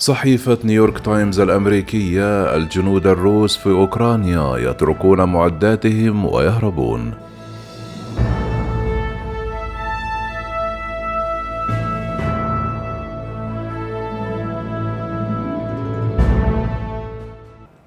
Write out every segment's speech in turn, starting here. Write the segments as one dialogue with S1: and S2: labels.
S1: صحيفة نيويورك تايمز الأمريكية الجنود الروس في أوكرانيا يتركون معداتهم ويهربون.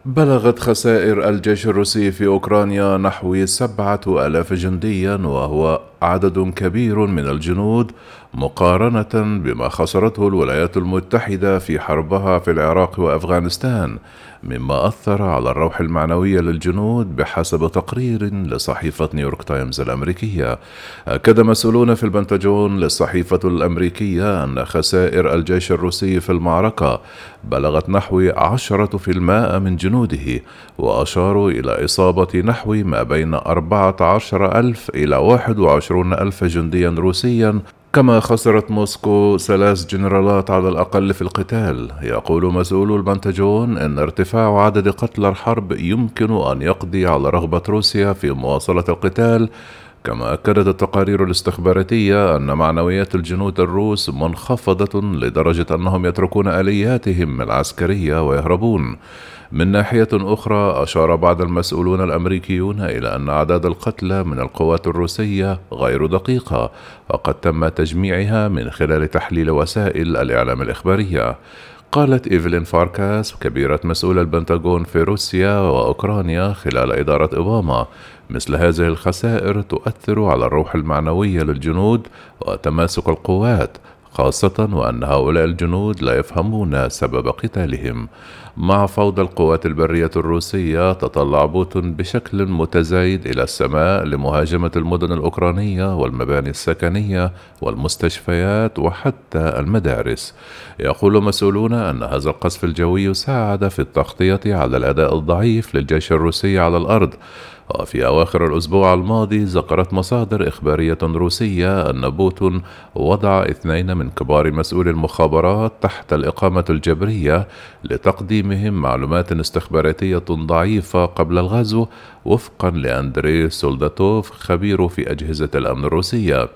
S1: بلغت خسائر الجيش الروسي في أوكرانيا نحو سبعة ألاف جنديا وهو عدد كبير من الجنود مقارنة بما خسرته الولايات المتحدة في حربها في العراق وأفغانستان مما أثر على الروح المعنوية للجنود بحسب تقرير لصحيفة نيويورك تايمز الأمريكية. أكد مسؤولون في البنتاجون للصحيفة الأمريكية أن خسائر الجيش الروسي في المعركة بلغت نحو عشرة في المائة من جنوده وأشاروا إلى إصابة نحو ما بين أربعة عشر ألف إلى واحد وعشرون ألف جنديا روسيا كما خسرت موسكو ثلاث جنرالات على الأقل في القتال. يقول مسؤول البنتاجون أن ارتفاع عدد قتلى الحرب يمكن أن يقضي على رغبة روسيا في مواصلة القتال كما أكدت التقارير الاستخباراتية أن معنويات الجنود الروس منخفضة لدرجة أنهم يتركون آلياتهم العسكرية ويهربون. من ناحية أخرى أشار بعض المسؤولون الأمريكيون إلى أن أعداد القتلى من القوات الروسية غير دقيقة وقد تم تجميعها من خلال تحليل وسائل الإعلام الإخبارية. قالت إيفلين فاركاس كبيرة مسؤولي البنتاغون في روسيا وأوكرانيا خلال إدارة أوباما مثل هذه الخسائر تؤثر على الروح المعنوية للجنود وتماسك القوات خاصة وأن هؤلاء الجنود لا يفهمون سبب قتالهم. مع فوضى القوات البرية الروسية تطلع بوتين بشكل متزايد إلى السماء لمهاجمة المدن الأوكرانية والمباني السكنية والمستشفيات وحتى المدارس. يقول مسؤولون أن هذا القصف الجوي ساعد في التغطية على الأداء الضعيف للجيش الروسي على الأرض. وفي أواخر الأسبوع الماضي ذكرت مصادر إخبارية روسية أن بوتون وضع اثنين من كبار مسؤولي المخابرات تحت الإقامة الجبرية لتقديمهم معلومات استخباراتية ضعيفة قبل الغزو وفقا لأندري سولداتوف خبير في أجهزة الأمن الروسية.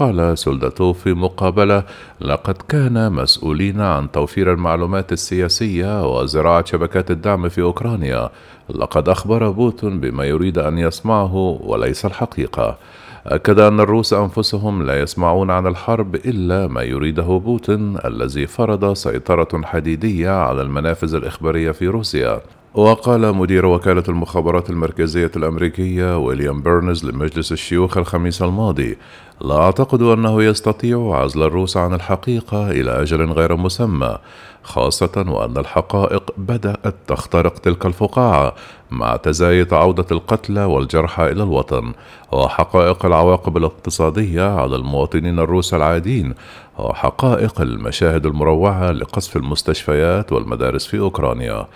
S1: قال سولداتوف في مقابلة لقد كان مسؤولين عن توفير المعلومات السياسية وزراعة شبكات الدعم في أوكرانيا. لقد أخبر بوتين بما يريد أن يسمعه وليس الحقيقة. أكد أن الروس أنفسهم لا يسمعون عن الحرب إلا ما يريده بوتين الذي فرض سيطرة حديدية على المنافذ الإخبارية في روسيا. وقال مدير وكالة المخابرات المركزية الأمريكية ويليام بيرنز لمجلس الشيوخ الخميس الماضي لا أعتقد أنه يستطيع عزل الروس عن الحقيقة إلى أجل غير مسمى. خاصة وأن الحقائق بدأت تخترق تلك الفقاعة مع تزايد عودة القتلى والجرحى إلى الوطن وحقائق العواقب الاقتصادية على المواطنين الروس العاديين وحقائق المشاهد المروعة لقصف المستشفيات والمدارس في أوكرانيا.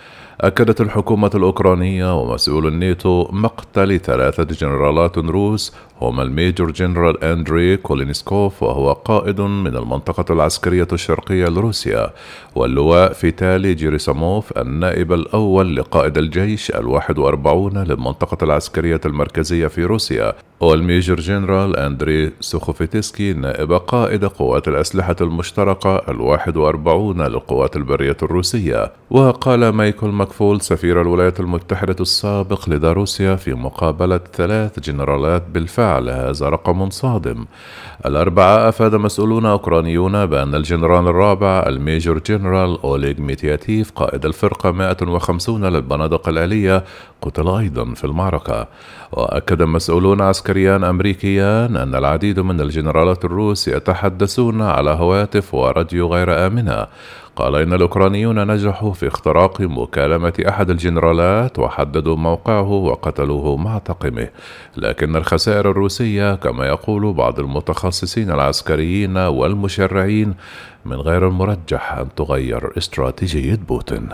S1: أكدت الحكومة الأوكرانية ومسؤول الناتو مقتل ثلاثة جنرالات روس هما الميجور جنرال أندري كولينسكوف وهو قائد من المنطقة العسكرية الشرقية لروسيا واللواء فيتالي جيريساموف النائب الأول لقائد الجيش الواحد وأربعون للمنطقة العسكرية المركزية في روسيا. والميجر جنرال أندري سوخوفيتسكي نائب قائد قوات الأسلحة المشتركة الواحد وأربعون للقوات البرية الروسية. وقال مايكل ماكفول سفير الولايات المتحدة السابق لدى روسيا في مقابلة ثلاث جنرالات بالفعل هذا رقم صادم. الأربعاء أفاد مسؤولون أوكرانيون بأن الجنرال الرابع الميجر جنرال أوليغ ميتياتيف قائد الفرقة 150 للبنادق الآلية قتل أيضا في المعركة. وأكد مسؤولون عسكريان أمريكيان أن العديد من الجنرالات الروس يتحدثون على هواتف وراديو غير آمنة. قال إن الأوكرانيون نجحوا في اختراق مكالمة أحد الجنرالات وحددوا موقعه وقتلوه مع طاقمه. لكن الخسائر الروسية كما يقول بعض المتخصصين العسكريين والمشرعين من غير المرجح أن تغير استراتيجية بوتين.